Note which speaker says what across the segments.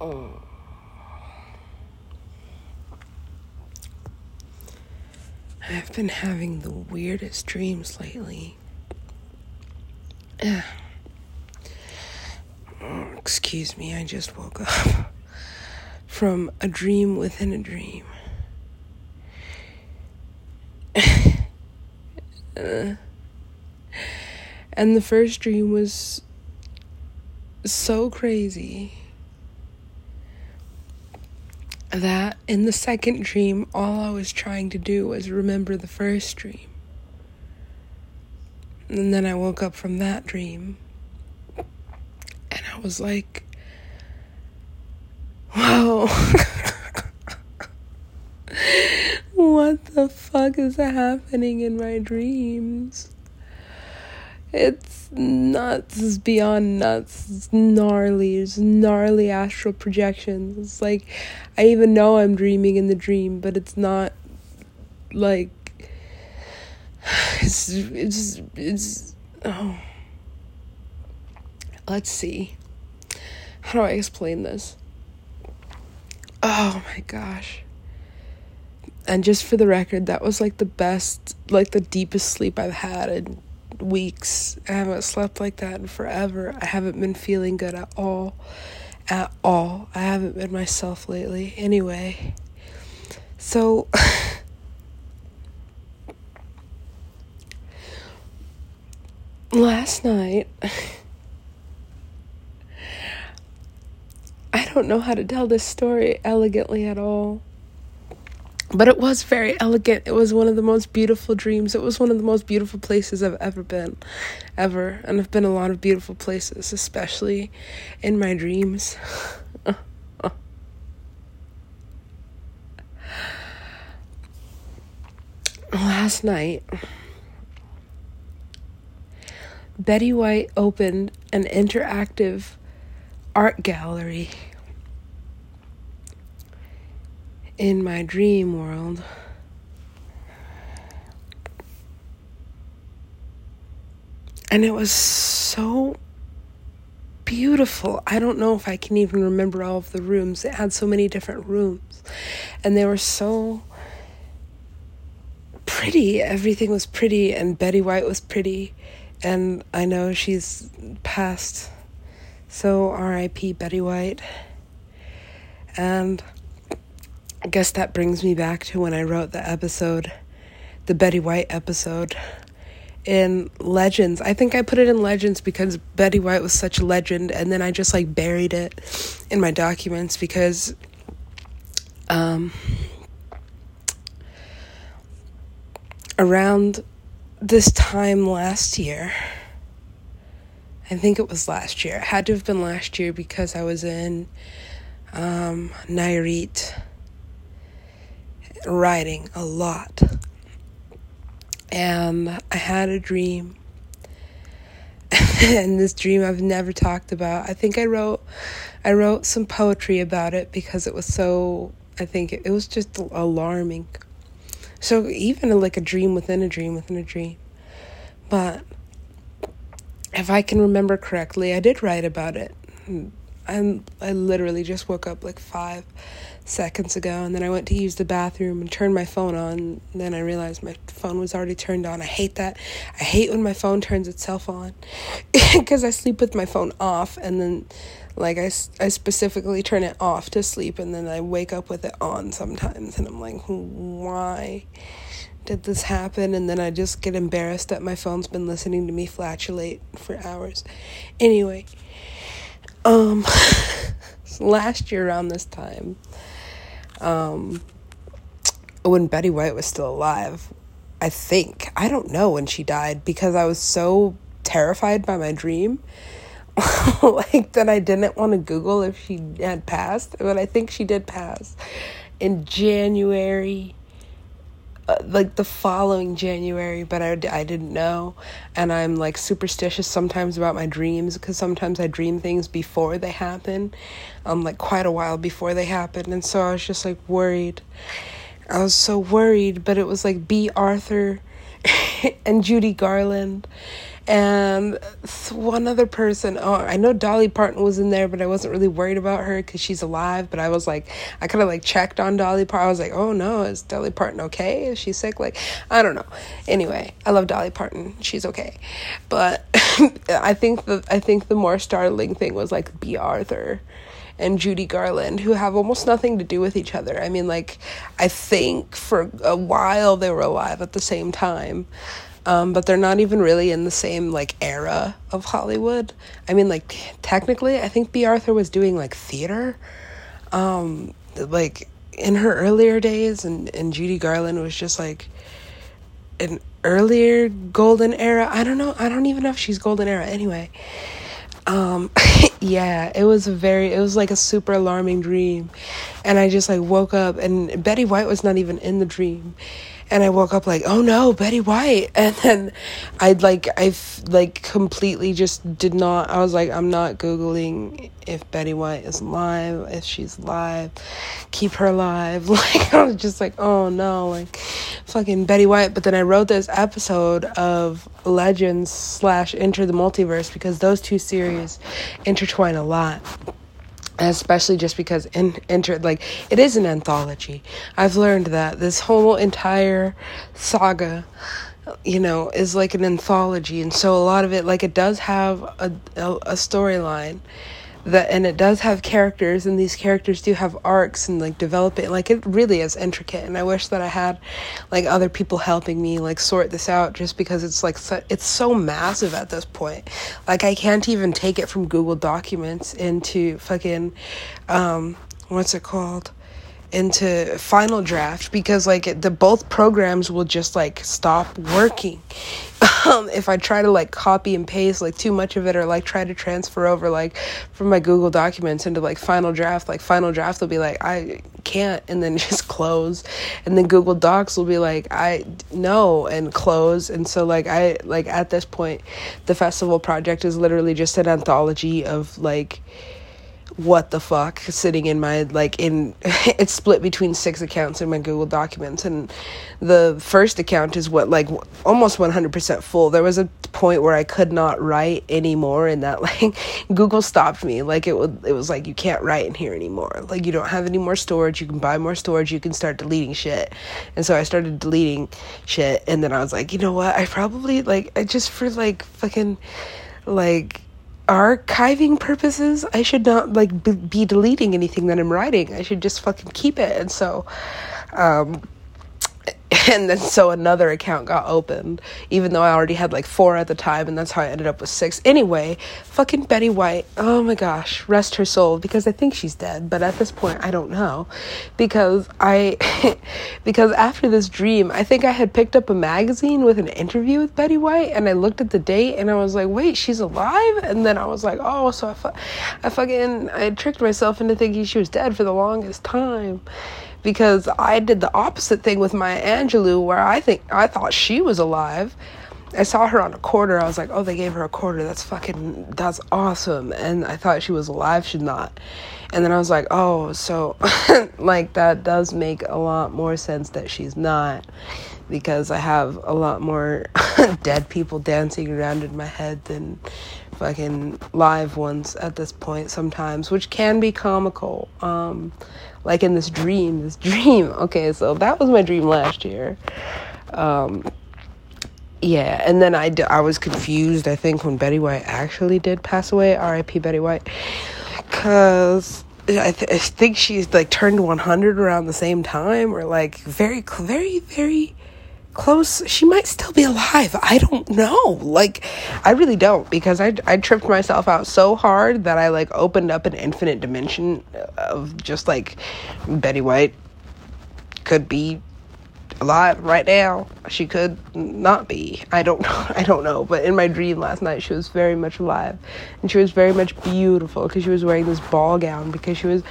Speaker 1: Oh. I've been having the weirdest dreams lately. Oh, excuse me, I just woke up from a dream within a dream. uh, and the first dream was so crazy that in the second dream, all I was trying to do was remember the first dream. And then I woke up from that dream and I was like, whoa. what the fuck is happening in my dreams? It's nuts. It's beyond nuts. It's gnarly. It's gnarly astral projections. It's like I even know I'm dreaming in the dream, but it's not like it's it's it's oh. Let's see. How do I explain this? Oh my gosh. And just for the record, that was like the best, like the deepest sleep I've had in weeks. I haven't slept like that in forever. I haven't been feeling good at all. At all. I haven't been myself lately. Anyway, so. last night. I don't know how to tell this story elegantly at all but it was very elegant. It was one of the most beautiful dreams. It was one of the most beautiful places I've ever been, ever. And I've been a lot of beautiful places, especially in my dreams. Last night, Betty White opened an interactive art gallery in my dream world. And it was so beautiful. I don't know if I can even remember all of the rooms. It had so many different rooms. And they were so pretty. Everything was pretty, and Betty White was pretty. And I know she's passed. So, RIP Betty White. And I guess that brings me back to when I wrote the episode, the Betty White episode in Legends. I think I put it in Legends because Betty White was such a legend, and then I just like buried it in my documents because um, around this time last year, I think it was last year. It had to have been last year because I was in um, writing a lot. And I had a dream. and this dream I've never talked about. I think I wrote I wrote some poetry about it because it was so I think it, it was just alarming. So even like a dream within a dream within a dream. But if I can remember correctly, I did write about it. I I literally just woke up like 5 seconds ago and then I went to use the bathroom and turned my phone on and then I realized my phone was already turned on. I hate that. I hate when my phone turns itself on because I sleep with my phone off and then like I, I specifically turn it off to sleep and then I wake up with it on sometimes and I'm like why did this happen and then I just get embarrassed that my phone's been listening to me flatulate for hours. Anyway, um last year around this time um, when Betty White was still alive. I think. I don't know when she died because I was so terrified by my dream. like that I didn't want to Google if she had passed, but I think she did pass in January, uh, like the following January, but I, I didn't know. And I'm like superstitious sometimes about my dreams because sometimes I dream things before they happen um, like quite a while before they happen. And so I was just like worried. I was so worried, but it was like Bea Arthur and Judy Garland and one other person. Oh, I know Dolly Parton was in there, but I wasn't really worried about her because she's alive. But I was like, I kind of like checked on Dolly Parton. I was like, oh no, is Dolly Parton okay? Is she sick? Like, I don't know. Anyway, I love Dolly Parton. She's okay, but I think the I think the more startling thing was like Bea Arthur and Judy Garland, who have almost nothing to do with each other. I mean, like, I think for a while they were alive at the same time. Um, but they're not even really in the same like era of Hollywood. I mean, like technically, I think Bea Arthur was doing like theater, um, like in her earlier days, and and Judy Garland was just like an earlier golden era. I don't know. I don't even know if she's golden era. Anyway, um yeah it was a very it was like a super alarming dream and i just like woke up and betty white was not even in the dream and I woke up like, oh no, Betty White, and then I'd like I like completely just did not. I was like, I'm not googling if Betty White is alive, if she's alive, keep her alive. Like I was just like, oh no, like fucking Betty White. But then I wrote this episode of Legends slash Enter the Multiverse because those two series intertwine a lot especially just because in enter like it is an anthology. I've learned that this whole entire saga you know is like an anthology. And so a lot of it like it does have a a, a storyline that and it does have characters and these characters do have arcs and like develop it like it really is intricate and i wish that i had like other people helping me like sort this out just because it's like so, it's so massive at this point. Like i can't even take it from google documents into fucking um what's it called into final draft because like the both programs will just like stop working. Um, if I try to like copy and paste like too much of it or like try to transfer over like from my Google documents into like final draft like final draft will be like I can't and then just close. And then Google Docs will be like I no and close. And so like I like at this point the festival project is literally just an anthology of like what the fuck sitting in my like in it's split between six accounts in my google documents. And the first account is what like almost 100% full. There was a point where i could not write anymore and that like google stopped me. Like it would it was like you can't write in here anymore. Like you don't have any more storage. You can buy more storage. You can start deleting shit. And so i started deleting shit. And then i was like you know what? I probably like i just for like fucking like archiving purposes, I should not like be deleting anything that I'm writing. I should just fucking keep it. And so, um, and then so another account got opened even though i already had like four at the time and that's how i ended up with six. Anyway fucking betty white oh my gosh rest her soul because i think she's dead but at this point i don't know. Because i because after this dream i think i had picked up a magazine with an interview with betty white and i looked at the date and i was like wait she's alive? And then i was like oh so i, fu- I fucking i tricked myself into thinking she was dead for the longest time because I did the opposite thing with Maya Angelou, where I think I thought she was alive. I saw her on a quarter. I was like, oh, they gave her a quarter. That's fucking, that's awesome. And I thought she was alive. She's not. And then I was like, oh, so like that does make a lot more sense that she's not because I have a lot more dead people dancing around in my head than fucking live ones at this point sometimes, which can be comical. Um, like in this dream, this dream. Okay, so that was my dream last year. Um, yeah, and then I, I was confused, I think, when Betty White actually did pass away, RIP Betty White, because I, th- I think she's like turned 100 around the same time, or like very, very, very close she might still be alive. I don't know. Like i really don't because i i tripped myself out so hard that i like opened up an infinite dimension of just like betty white could be alive right now. She could not be. I don't know. I don't know. But in my dream last night, she was very much alive, and she was very much beautiful because she was wearing this ball gown because she was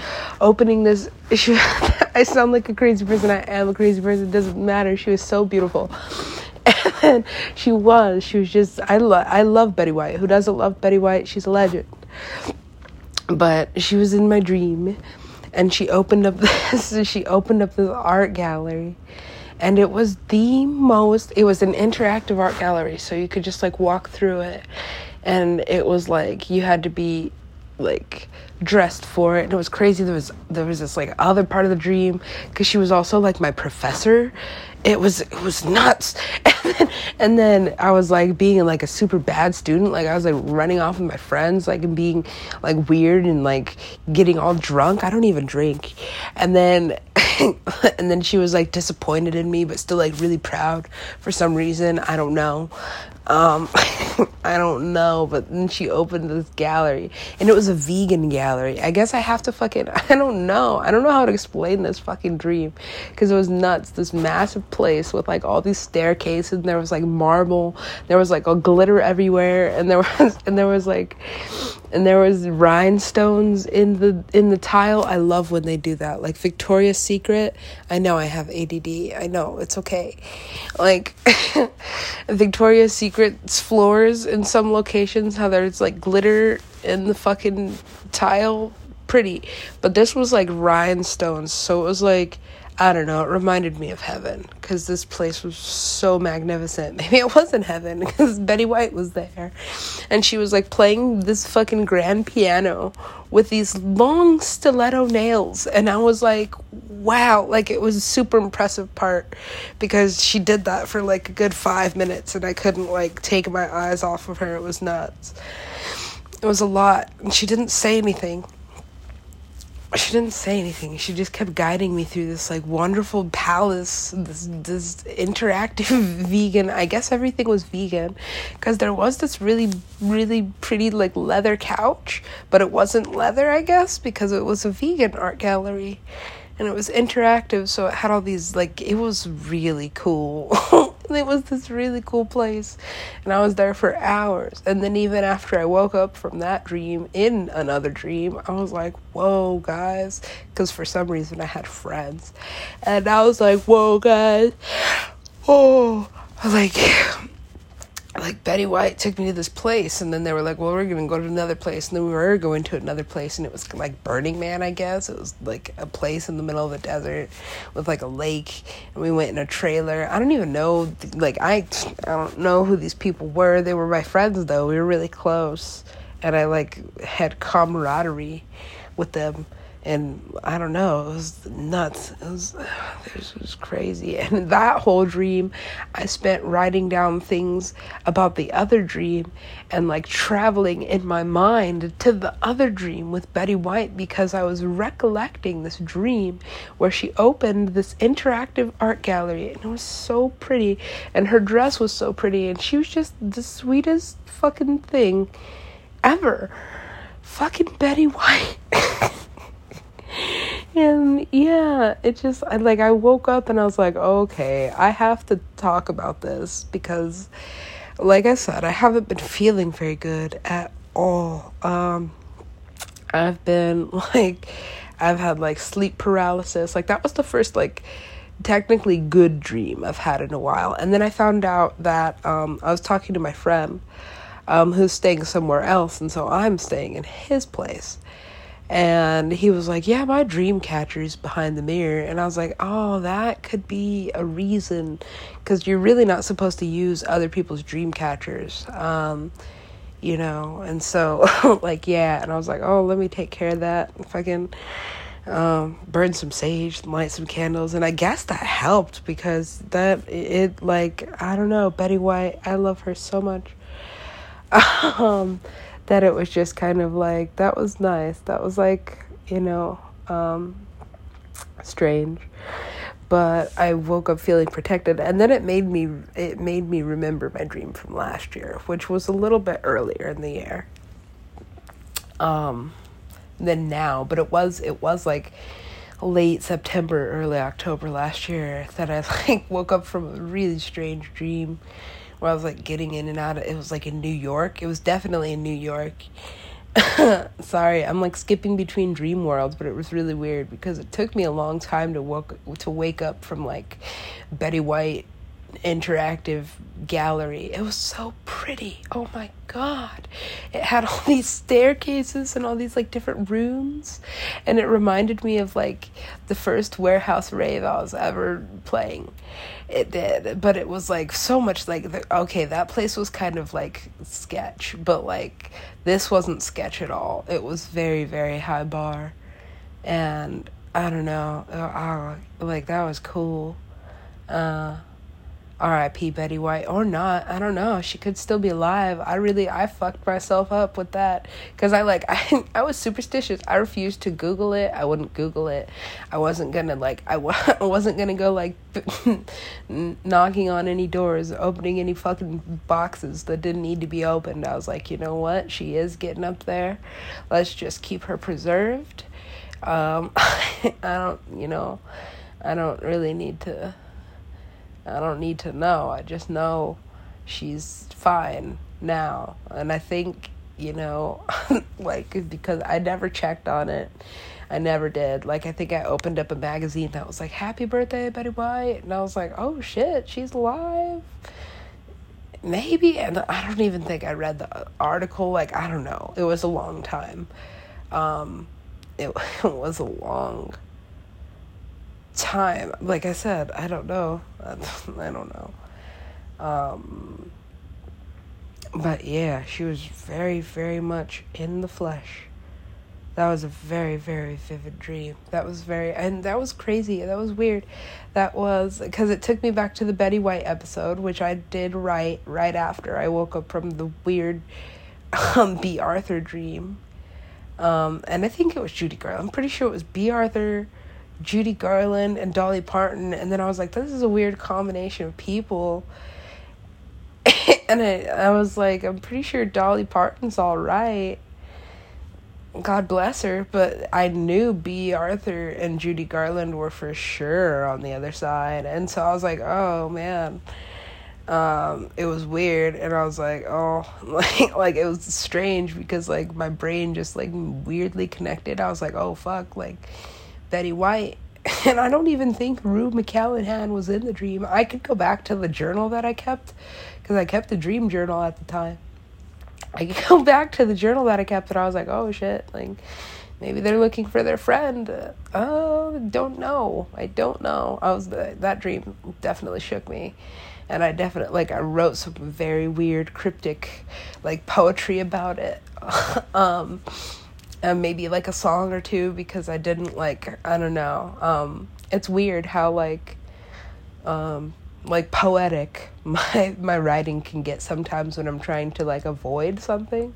Speaker 1: opening this. She, I sound like a crazy person. I am a crazy person. It doesn't matter. She was so beautiful. And she was. She was just. I love. I love Betty White. Who doesn't love Betty White? She's a legend. But she was in my dream, and she opened up this. She opened up this art gallery and it was the most it was an interactive art gallery so you could just like walk through it. And it was like you had to be like dressed for it. And it was crazy. There was there was this like other part of the dream because she was also like my professor. It was it was nuts. And then, and then i was like being like a super bad student. Like i was like running off with my friends like and being like weird and like getting all drunk. I don't even drink. And then and then she was like disappointed in me but still like really proud for some reason i don't know um, I don't know, but then she opened this gallery and it was a vegan gallery. I guess I have to fucking, I don't know. I don't know how to explain this fucking dream because it was nuts. This massive place with like all these staircases and there was like marble, there was like a glitter everywhere and there was, and there was like, and there was rhinestones in the in the tile. I love when they do that. Like Victoria's Secret. I know I have ADD. I know it's okay. Like Victoria's Secret's floors in some locations, how there's like glitter in the fucking tile. Pretty, but this was like rhinestones, so it was like I don't know, it reminded me of heaven because this place was so magnificent. Maybe it wasn't heaven because Betty White was there. And she was like playing this fucking grand piano with these long stiletto nails. And I was like, wow, like it was a super impressive part because she did that for like a good five minutes and I couldn't like take my eyes off of her. It was nuts. It was a lot. And she didn't say anything she didn't say anything. She just kept guiding me through this like wonderful palace, this this interactive vegan. I guess everything was vegan because there was this really really pretty like leather couch, but it wasn't leather, I guess, because it was a vegan art gallery and it was interactive so it had all these like it was really cool it was this really cool place and i was there for hours. And then even after i woke up from that dream in another dream i was like whoa guys because for some reason i had friends. And i was like whoa guys. Oh I was like like Betty White took me to this place, and then they were like, "Well, we're gonna go to another place," and then we were going to another place, and it was like Burning Man, I guess. It was like a place in the middle of the desert with like a lake, and we went in a trailer. I don't even know, like I, I don't know who these people were. They were my friends though. We were really close, and I like had camaraderie with them and I don't know, it was nuts. It was, it was crazy. And that whole dream, I spent writing down things about the other dream and like traveling in my mind to the other dream with Betty White because I was recollecting this dream where she opened this interactive art gallery and it was so pretty and her dress was so pretty and she was just the sweetest fucking thing ever. Fucking Betty White. and yeah, it just I, like I woke up and I was like, okay, I have to talk about this because, like I said, I haven't been feeling very good at all. Um, I've been like, I've had like sleep paralysis. Like that was the first like technically good dream I've had in a while. And then I found out that um, I was talking to my friend um, who's staying somewhere else, and so I'm staying in his place. And he was like, Yeah, my dream catcher's behind the mirror. And I was like, Oh, that could be a reason. Because you're really not supposed to use other people's dream catchers. Um, you know, and so, like, yeah. And I was like, Oh, let me take care of that. Fucking um, burn some sage, light some candles. And I guess that helped because that, it, like, I don't know, Betty White, I love her so much. um, that it was just kind of like that was nice. That was like, you know, um, strange. But I woke up feeling protected and then it made me it made me remember my dream from last year, which was a little bit earlier in the year. Um than now, but it was it was like late September, early October last year that I like woke up from a really strange dream where I was like getting in and out. Of, it was like in New York. It was definitely in New York. Sorry, I'm like skipping between dream worlds, but it was really weird because it took me a long time to woke to wake up from like Betty White interactive gallery. It was so pretty. Oh my god. It had all these staircases and all these like different rooms and it reminded me of like the first warehouse rave I was ever playing. It did, but it was like so much like the, okay, that place was kind of like sketch, but like this wasn't sketch at all. It was very very high bar and I don't know. Uh, like that was cool. Uh, R.I.P. Betty White or not. I don't know. She could still be alive. I really I fucked myself up with that because I like I I was superstitious. I refused to Google it. I wouldn't Google it. I wasn't gonna like I, I wasn't gonna go like knocking on any doors, opening any fucking boxes that didn't need to be opened. I was like, you know what? She is getting up there. Let's just keep her preserved. Um, I don't, you know, I don't really need to I don't need to know. I just know she's fine now. And I think, you know, like because I never checked on it. I never did. Like I think I opened up a magazine that was like "Happy Birthday, Betty White," and I was like, "Oh shit, she's alive." Maybe, and I don't even think I read the article. Like I don't know. It was a long time. Um, it, it was a long time. Like I said, I don't know. I don't know. Um, but yeah, she was very, very much in the flesh. That was a very, very vivid dream. That was very, and that was crazy. That was weird. That was because it took me back to the Betty White episode, which I did write right after I woke up from the weird um, Bea Arthur dream. Um, and I think it was Judy Garland. I'm pretty sure it was Bea Arthur Judy Garland and Dolly Parton, and then I was like, this is a weird combination of people. and I, I was like, I'm pretty sure Dolly Parton's all right. God bless her, but I knew Bea Arthur and Judy Garland were for sure on the other side, and so I was like, oh man, um, it was weird, and I was like, oh, like like it was strange because like my brain just like weirdly connected. I was like, oh fuck, like Betty White. And I don't even think Rue McClanahan was in the dream. I could go back to the journal that I kept because I kept the dream journal at the time. I could go back to the journal that I kept and I was like, oh shit, like maybe they're looking for their friend. Oh, uh, don't know. I don't know. I was that dream definitely shook me. And I definitely like I wrote some very weird cryptic like poetry about it. um and maybe like a song or two because I didn't like I don't know. Um, it's weird how like um, like poetic my my writing can get sometimes when I'm trying to like avoid something.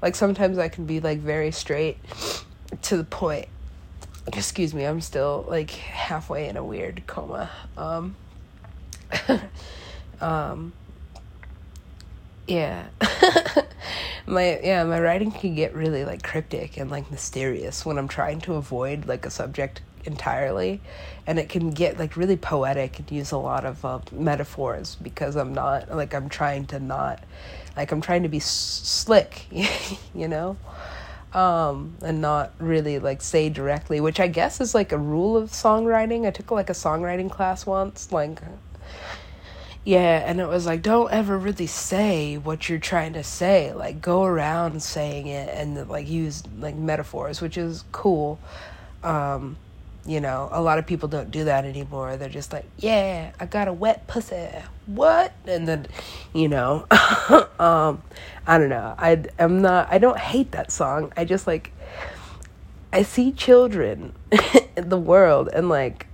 Speaker 1: Like sometimes I can be like very straight to the point. Excuse me, I'm still like halfway in a weird coma. Um, um yeah. my yeah, my writing can get really like cryptic and like mysterious when I'm trying to avoid like a subject entirely and it can get like really poetic and use a lot of uh, metaphors because I'm not like I'm trying to not like I'm trying to be s- slick, you know? Um, and not really like say directly, which I guess is like a rule of songwriting. I took like a songwriting class once, like yeah, and it was like, don't ever really say what you're trying to say. Like, go around saying it and like use like metaphors, which is cool. Um, you know, a lot of people don't do that anymore. They're just like, yeah, I got a wet pussy. What? And then, you know, um, I don't know. I I'm not. I don't hate that song. I just like. I see children in the world and like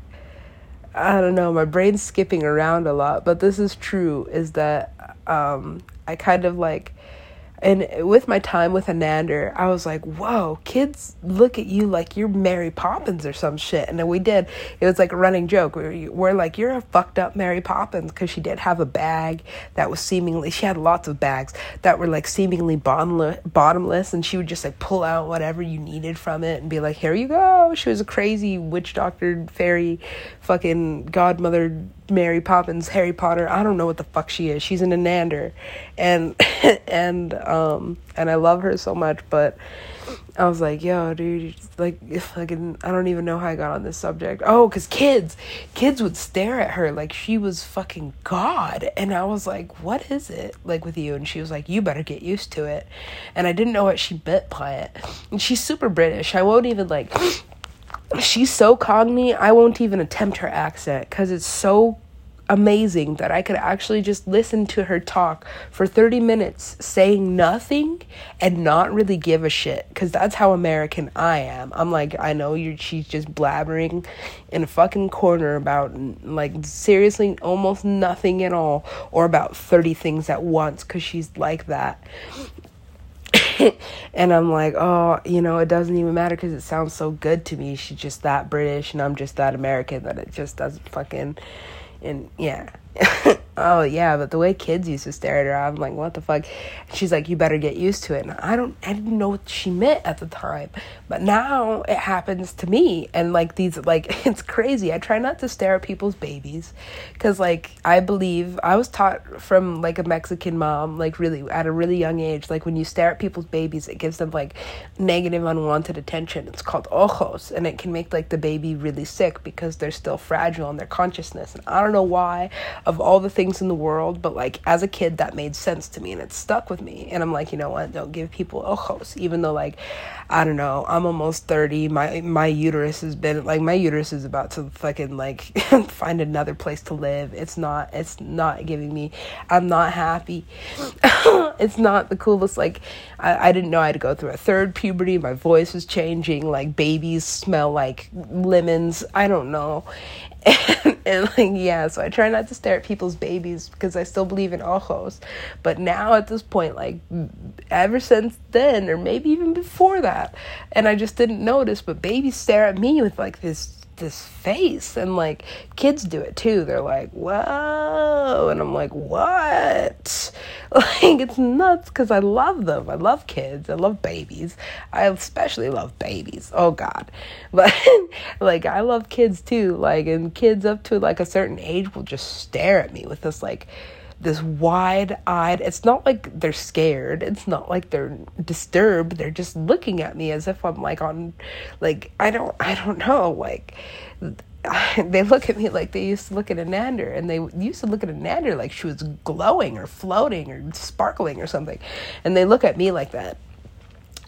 Speaker 1: I don't know, my brain's skipping around a lot, but this is true is that um, I kind of like and with my time with Anander, I was like, whoa, kids look at you like you're Mary Poppins or some shit. And then we did. It was like a running joke. We we're like, you're a fucked up Mary Poppins because she did have a bag that was seemingly, she had lots of bags that were like seemingly bottomless, bottomless. And she would just like pull out whatever you needed from it and be like, here you go. She was a crazy witch doctor, fairy, fucking godmother Mary Poppins, Harry Potter. I don't know what the fuck she is. She's an Anander, and and um and I love her so much. But I was like, yo, dude, like fucking, I don't even know how I got on this subject. Oh, cause kids, kids would stare at her like she was fucking God, and I was like, what is it like with you? And she was like, you better get used to it, and I didn't know what she meant by it. And she's super British. I won't even like she's so cognate i won't even attempt her accent because it's so amazing that i could actually just listen to her talk for 30 minutes saying nothing and not really give a shit because that's how american i am. I'm like i know you she's just blabbering in a fucking corner about like seriously almost nothing at all or about 30 things at once because she's like that and I'm like, oh, you know, it doesn't even matter because it sounds so good to me. She's just that British and I'm just that American that it just doesn't fucking, and yeah. oh yeah, but the way kids used to stare at her, I'm like, what the fuck? She's like, you better get used to it. And I don't, I didn't know what she meant at the time, but now it happens to me. And like these, like it's crazy. I try not to stare at people's babies, because like I believe I was taught from like a Mexican mom, like really at a really young age, like when you stare at people's babies, it gives them like negative, unwanted attention. It's called ojos, and it can make like the baby really sick because they're still fragile in their consciousness. And I don't know why, of all the things in the world, but like as a kid, that made sense to me and it stuck with me. And I'm like, you know what? Don't give people ojos, even though like, I don't know, I'm almost 30. My, my uterus has been like, my uterus is about to fucking like find another place to live. It's not, it's not giving me, I'm not happy. it's not the coolest. Like, I, I didn't know I had to go through a third puberty. My voice was changing. Like, babies smell like lemons. I don't know. And, like yeah so i try not to stare at people's babies because i still believe in ojos but now at this point like ever since then or maybe even before that and i just didn't notice but babies stare at me with like this this face and like kids do it too. They're like whoa and i'm like what? Like it's nuts because i love them. I love kids. I love babies. I especially love babies. Oh god. But like i love kids too. Like and kids up to like a certain age will just stare at me with this like this wide eyed it's not like they're scared it's not like they're disturbed they're just looking at me as if i'm like on like i don't i don't know like they look at me like they used to look at Anander, and they used to look at Anander like she was glowing or floating or sparkling or something, and they look at me like that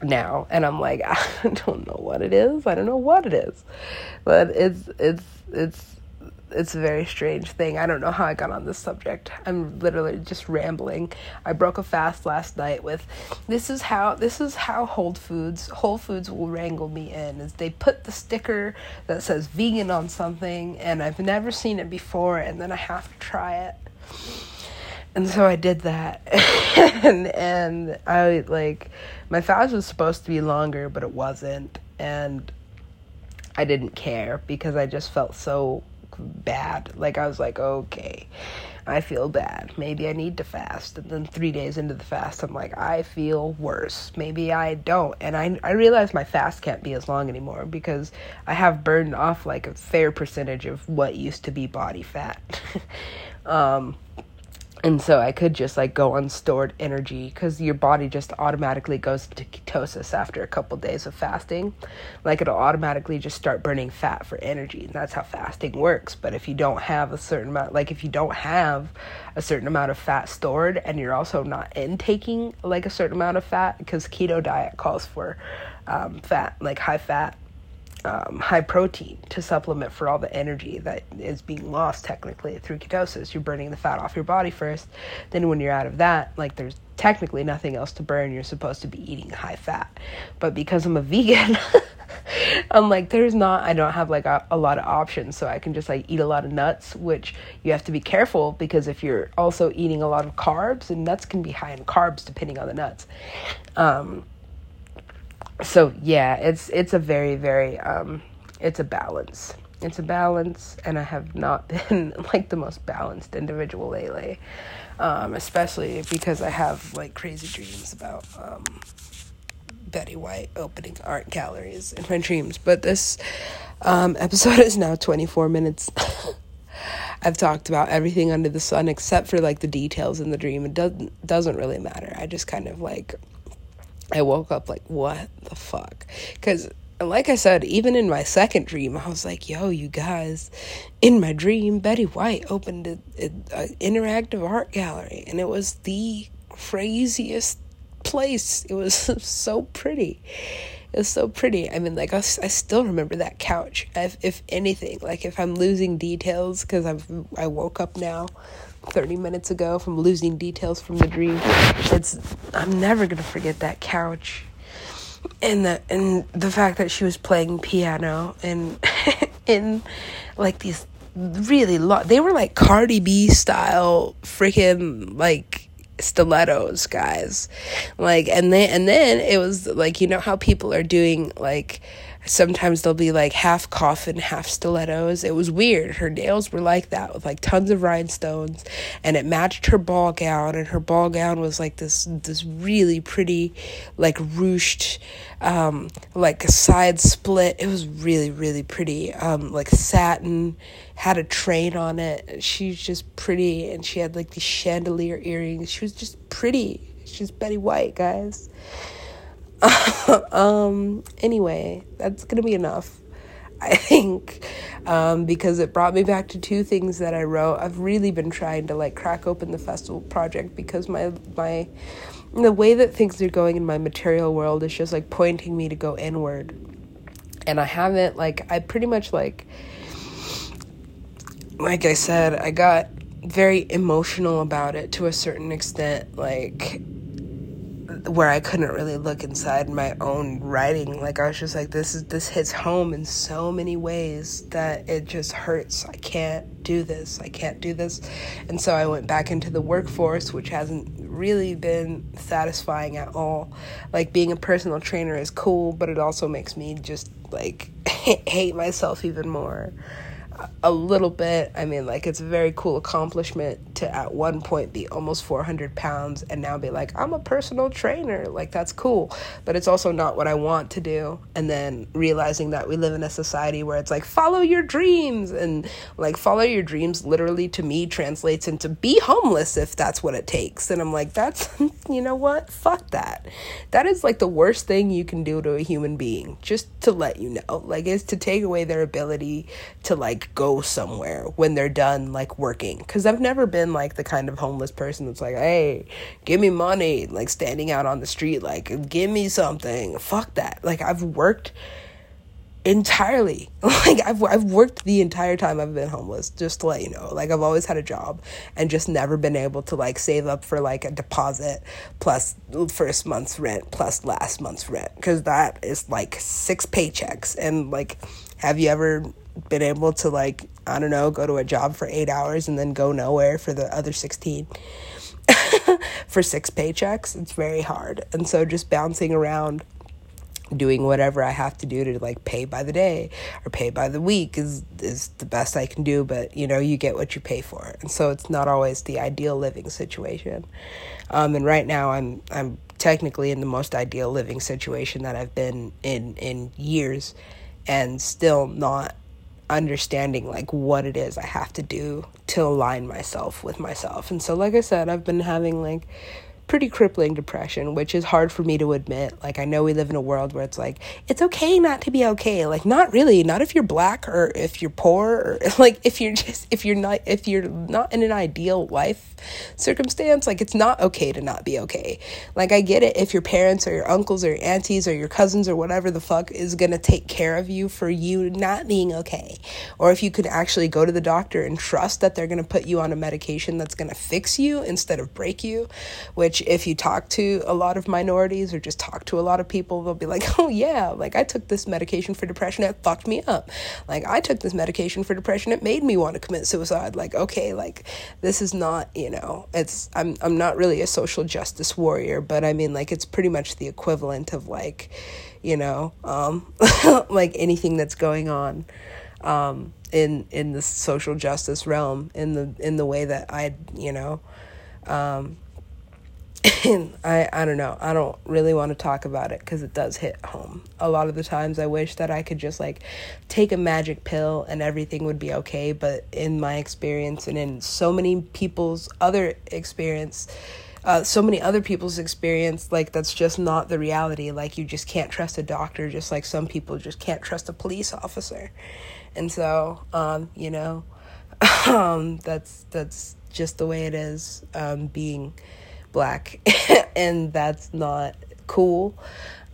Speaker 1: now, and I'm like, I don't know what it is, I don't know what it is, but it's it's it's it's a very strange thing. I don't know how I got on this subject. I'm literally just rambling. I broke a fast last night with this is how this is how Whole Foods Whole Foods will wrangle me in is they put the sticker that says vegan on something and I've never seen it before and then I have to try it. And so I did that. and and I like my fast was supposed to be longer but it wasn't and I didn't care because I just felt so bad. Like I was like, okay, I feel bad. Maybe I need to fast. And then three days into the fast, I'm like, I feel worse. Maybe I don't. And I I realize my fast can't be as long anymore because I have burned off like a fair percentage of what used to be body fat. um, and so I could just like go on stored energy because your body just automatically goes into ketosis after a couple days of fasting. Like it'll automatically just start burning fat for energy, and that's how fasting works. But if you don't have a certain amount, like if you don't have a certain amount of fat stored, and you're also not intaking like a certain amount of fat, because keto diet calls for um, fat, like high fat um, high protein to supplement for all the energy that is being lost technically through ketosis. You're burning the fat off your body first. Then, when you're out of that, like there's technically nothing else to burn. You're supposed to be eating high fat. But because I'm a vegan, I'm like, there's not, I don't have like a, a lot of options. So I can just like eat a lot of nuts, which you have to be careful because if you're also eating a lot of carbs, and nuts can be high in carbs depending on the nuts. Um, so yeah, it's it's a very very um, it's a balance. It's a balance, and I have not been like the most balanced individual lately, um, especially because I have like crazy dreams about um, Betty White opening art galleries in my dreams. But this um, episode is now twenty four minutes. I've talked about everything under the sun except for like the details in the dream. It doesn't doesn't really matter. I just kind of like I woke up like what the fuck? Cuz like I said, even in my second dream, I was like, yo, you guys, in my dream, Betty White opened an interactive art gallery, and it was the craziest place. It was so pretty. It was so pretty. I mean, like, I, I still remember that couch. If, if anything, like, if I'm losing details, because I've I woke up now 30 minutes ago from losing details from the dream, it's, I'm never to forget that couch and the and the fact that she was playing piano and in like these really long they were like Cardi B style freaking like stilettos guys. Like and then and then it was like you know how people are doing like sometimes they'll be like half coffin, half stilettos. It was weird. Her nails were like that with like tons of rhinestones and it matched her ball gown and her ball gown was like this this really pretty like ruched um like a side split. It was really really pretty. Um like satin had a train on it. She's just pretty and she had like these chandelier earrings. She was just pretty. She's Betty White, guys. um, anyway, that's gonna be enough. I think um, because it brought me back to two things that I wrote. I've really been trying to like crack open the festival project because my my the way that things are going in my material world is just like pointing me to go inward, and I haven't like I pretty much like like I said I got very emotional about it to a certain extent like where I couldn't really look inside my own writing. Like I was just like, this is this hits home in so many ways that it just hurts. I can't do this. I can't do this. And so I went back into the workforce, which hasn't really been satisfying at all. Like being a personal trainer is cool, but it also makes me just like hate myself even more a little bit. I mean, like, it's a very cool accomplishment to at one point be almost 400 pounds and now be like, I'm a personal trainer. Like, that's cool. But it's also not what I want to do. And then realizing that we live in a society where it's like, follow your dreams. And like, follow your dreams literally to me translates into be homeless if that's what it takes. And I'm like, that's, you know what? Fuck that. That is like the worst thing you can do to a human being, just to let you know. Like, is to take away their ability to like go somewhere when they're done like working because i've never been like the kind of homeless person that's like hey give me money like standing out on the street like give me something. Fuck that. Like i've worked entirely. Like I've I've worked the entire time I've been homeless just to let you know. Like I've always had a job and just never been able to like save up for like a deposit plus first month's rent plus last month's rent cuz that is like six paychecks. And like have you ever been able to like I don't know go to a job for 8 hours and then go nowhere for the other 16 for six paychecks? It's very hard. And so just bouncing around doing whatever I have to do to like pay by the day or pay by the week is is the best I can do but you know you get what you pay for and so it's not always the ideal living situation um, and right now I'm I'm technically in the most ideal living situation that I've been in in years and still not understanding like what it is I have to do to align myself with myself. And so like I said, I've been having like pretty crippling depression, which is hard for me to admit. Like, I know we live in a world where it's like, it's okay not to be okay. Like, not really. Not if you're black or if you're poor or like if you're just, if you're not, if you're not in an ideal life circumstance, like, it's not okay to not be okay. Like, I get it if your parents or your uncles or your aunties or your cousins or whatever the fuck is gonna take care of you for you not being okay. Or if you could actually go to the doctor and trust that they're gonna put you on a medication that's gonna fix you instead of break you, which which if you talk to a lot of minorities or just talk to a lot of people they'll be like oh yeah like i took this medication for depression. It fucked me up. Like i took this medication for depression. It made me want to commit suicide. Like okay like this is not you know it's i'm i'm not really a social justice warrior but i mean like it's pretty much the equivalent of like you know um like anything that's going on um in in the social justice realm in the in the way that i you know um I I don't know. I don't really want to talk about it cuz it does hit home. A lot of the times I wish that I could just like take a magic pill and everything would be okay, but in my experience and in so many people's other experience uh, so many other people's experience like that's just not the reality like you just can't trust a doctor just like some people just can't trust a police officer and so um, you know um, that's that's just the way it is um, being black and that's not cool.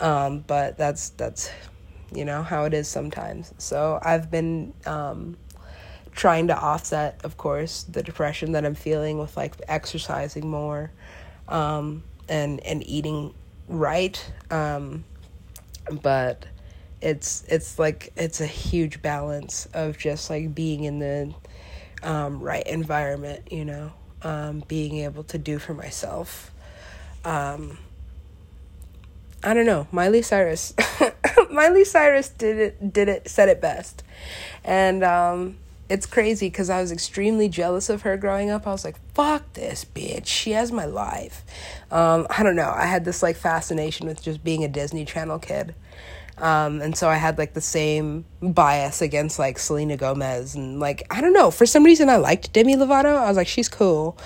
Speaker 1: Um, but that's that's you know how it is sometimes. So i've been um, trying to offset of course the depression that i'm feeling with like exercising more um, and and eating right. Um, but it's it's like it's a huge balance of just like being in the um, right environment, you know, um, being able to do for myself. Um, I don't know. Miley Cyrus, Miley Cyrus did it. Did it. Said it best, and um, it's crazy because I was extremely jealous of her growing up. I was like, "Fuck this bitch! She has my life." Um, I don't know. I had this like fascination with just being a Disney Channel kid, um, and so I had like the same bias against like Selena Gomez. And like I don't know for some reason I liked Demi Lovato. I was like she's cool,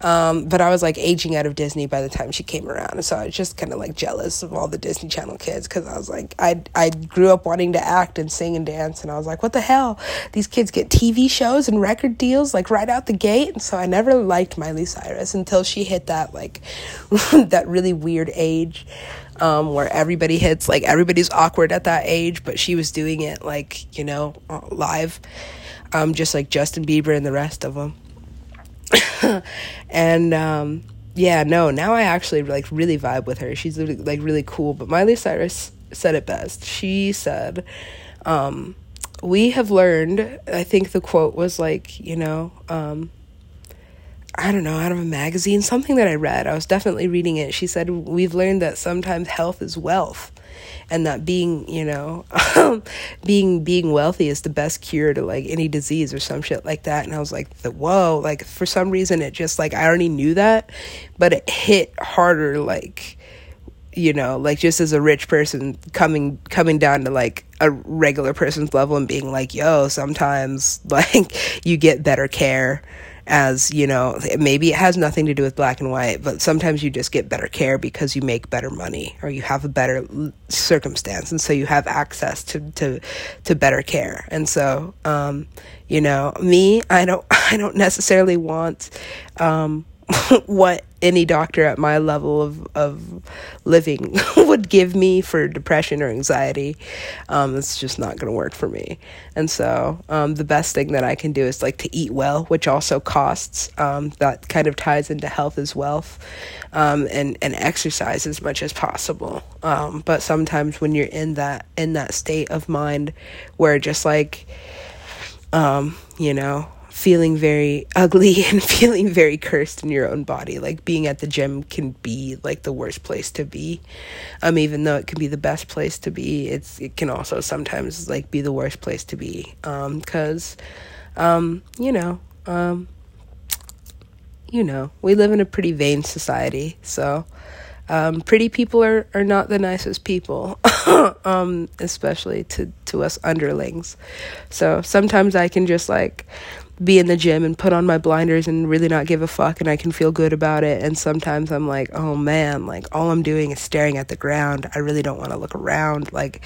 Speaker 1: um, but I was like aging out of Disney by the time she came around, and so I was just kind of like jealous of all the Disney Channel kids because I was like I I grew up wanting to act and sing and dance, and I was like what the hell? These kids get TV shows and record deals like right out the gate, and so I never liked Miley Cyrus until she hit that like that really weird age um, where everybody hits like everybody's awkward at that age, but she was doing it like you know live, um, just like Justin Bieber and the rest of them. and um, yeah, no, now I actually like really vibe with her. She's like really cool. But Miley Cyrus said it best. She said, um, "We have learned." I think the quote was like, you know. Um, I don't know, out of a magazine, something that I read. I was definitely reading it. She said, We've learned that sometimes health is wealth and that being, you know, um, being being wealthy is the best cure to like any disease or some shit like that. And I was like, "The whoa, like for some reason it just like I already knew that, but it hit harder like you know like just as a rich person coming coming down to like a regular person's level and being like yo sometimes like you get better care as you know maybe it has nothing to do with black and white but sometimes you just get better care because you make better money or you have a better circumstance. And so you have access to to to better care. And so um you know me i don't i don't necessarily want um what any doctor at my level of, of living would give me for depression or anxiety. Um, it's just not going to work for me. And so um, the best thing that I can do is like to eat well, which also costs. Um, that kind of ties into health as wealth, um, and and exercise as much as possible. Um, but sometimes when you're in that in that state of mind where just like, um, you know feeling very ugly and feeling very cursed in your own body. Like being at the gym can be like the worst place to be. Um, even though it can be the best place to be, it's it can also sometimes like be the worst place to be. Um, cause, um, you know, um, you know, we live in a pretty vain society, so. Um, pretty people are, are not the nicest people, um, especially to, to us underlings. So sometimes I can just like be in the gym and put on my blinders and really not give a fuck and I can feel good about it. And sometimes I'm like, oh man, like all I'm doing is staring at the ground. I really don't want to look around. Like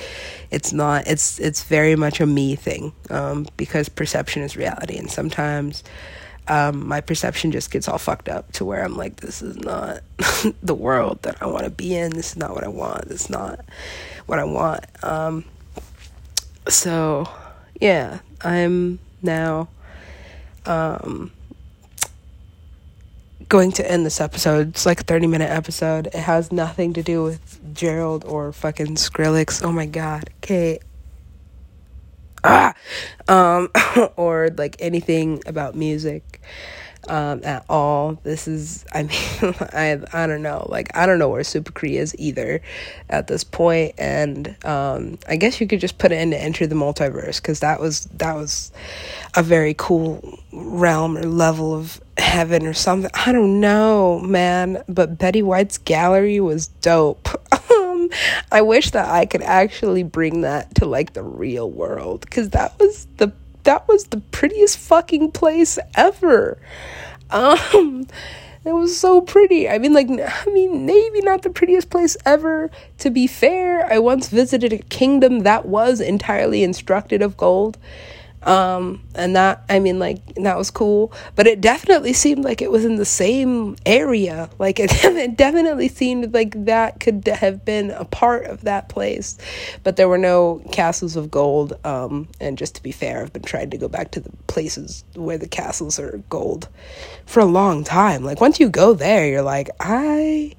Speaker 1: it's not, it's, it's very much a me thing um, because perception is reality. And sometimes um, my perception just gets all fucked up to where I'm like, this is not the world that I want to be in. This is not what I want. This is not what I want. Um, so yeah, I'm now um, going to end this episode. It's like a 30 minute episode. It has nothing to do with Gerald or fucking Skrillex. Oh my god. Okay. Ah! Um, or like anything about music. Um, at all. This is, I mean, I I don't know, like I don't know where Supacree is either at this point. and um, I guess you could just put it into Enter the Multiverse because that was that was a very cool realm or level of heaven or something. I don't know, man, but Betty White's gallery was dope. Um, I wish that I could actually bring that to like the real world because that was the that was the prettiest fucking place ever. Um, it was so pretty. I mean, like, I mean, maybe not the prettiest place ever. To be fair, I once visited a kingdom that was entirely instructed of gold. Um, and that, I mean, like, that was cool. But it definitely seemed like it was in the same area. Like, it, it definitely seemed like that could have been a part of that place. But there were no castles of gold. Um, and just to be fair, I've been trying to go back to the places where the castles are gold for a long time. Like, once you go there, you're like, I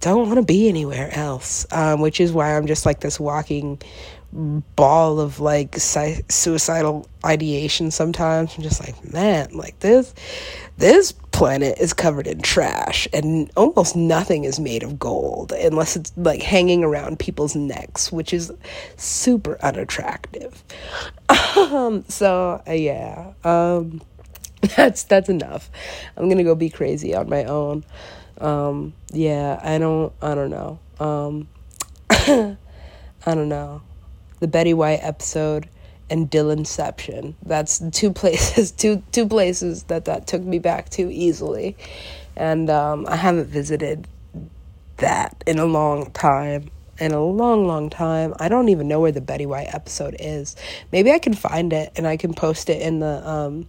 Speaker 1: don't want to be anywhere else. Um, which is why I'm just like this walking ball of like si- suicidal ideation sometimes. I'm just like man like this this planet is covered in trash and almost nothing is made of gold unless it's like hanging around people's necks which is super unattractive. Um so uh, yeah um that's that's enough. I'm gonna go be crazy on my own. Um yeah i don't i don't know. Um i don't know the Betty White episode, and Dylanception. That's two places, two two places that that took me back to easily, and um, I haven't visited that in a long time. In a long, long time. I don't even know where the Betty White episode is. Maybe I can find it and I can post it in the um,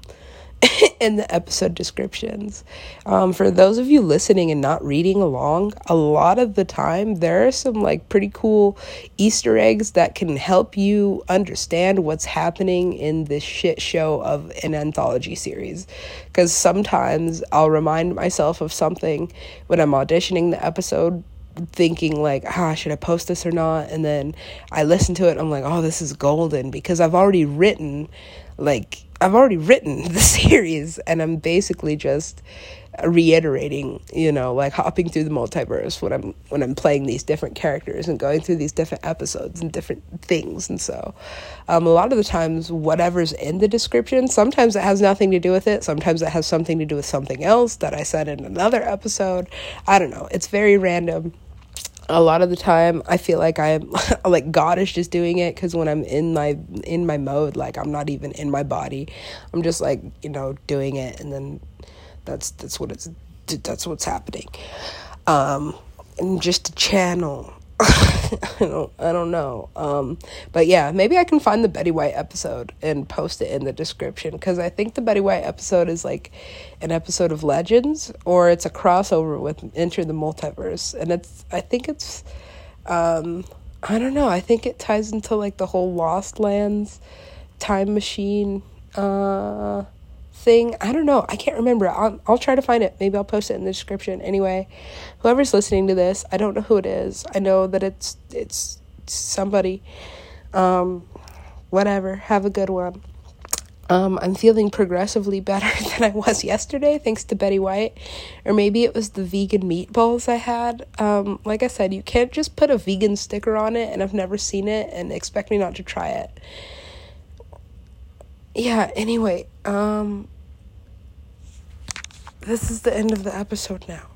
Speaker 1: in the episode descriptions. Um, for those of you listening and not reading along, a lot of the time there are some like pretty cool Easter eggs that can help you understand what's happening in this shit show of an anthology series. Because sometimes I'll remind myself of something when I'm auditioning the episode thinking like ah should i post this or not and then i listen to it i'm like oh this is golden because i've already written like I've already written the series and I'm basically just reiterating, you know, like hopping through the multiverse when I'm when I'm playing these different characters and going through these different episodes and different things. And so um, a lot of the times whatever's in the description, sometimes it has nothing to do with it, sometimes it has something to do with something else that I said in another episode. I don't know. It's very random a lot of the time i feel like i'm like god is just doing it because when i'm in my in my mode like i'm not even in my body. I'm just like you know doing it and then that's that's what it's that's what's happening. Um and just to channel I don't I don't know. Um, but yeah, maybe I can find the Betty White episode and post it in the description because I think the Betty White episode is like an episode of Legends or it's a crossover with Enter the Multiverse, and it's I think it's um, I don't know. I think it ties into like the whole Lost Lands time machine. Uh, thing. I don't know. I can't remember. I'll, I'll try to find it. Maybe I'll post it in the description. Anyway, whoever's listening to this, I don't know who it is. I know that it's it's somebody. Um, whatever. Have a good one. Um, I'm feeling progressively better than I was yesterday, thanks to Betty White. Or maybe it was the vegan meatballs I had. Um, like I said, you can't just put a vegan sticker on it, and I've never seen it, and expect me not to try it yeah, anyway, um this is the end of the episode now.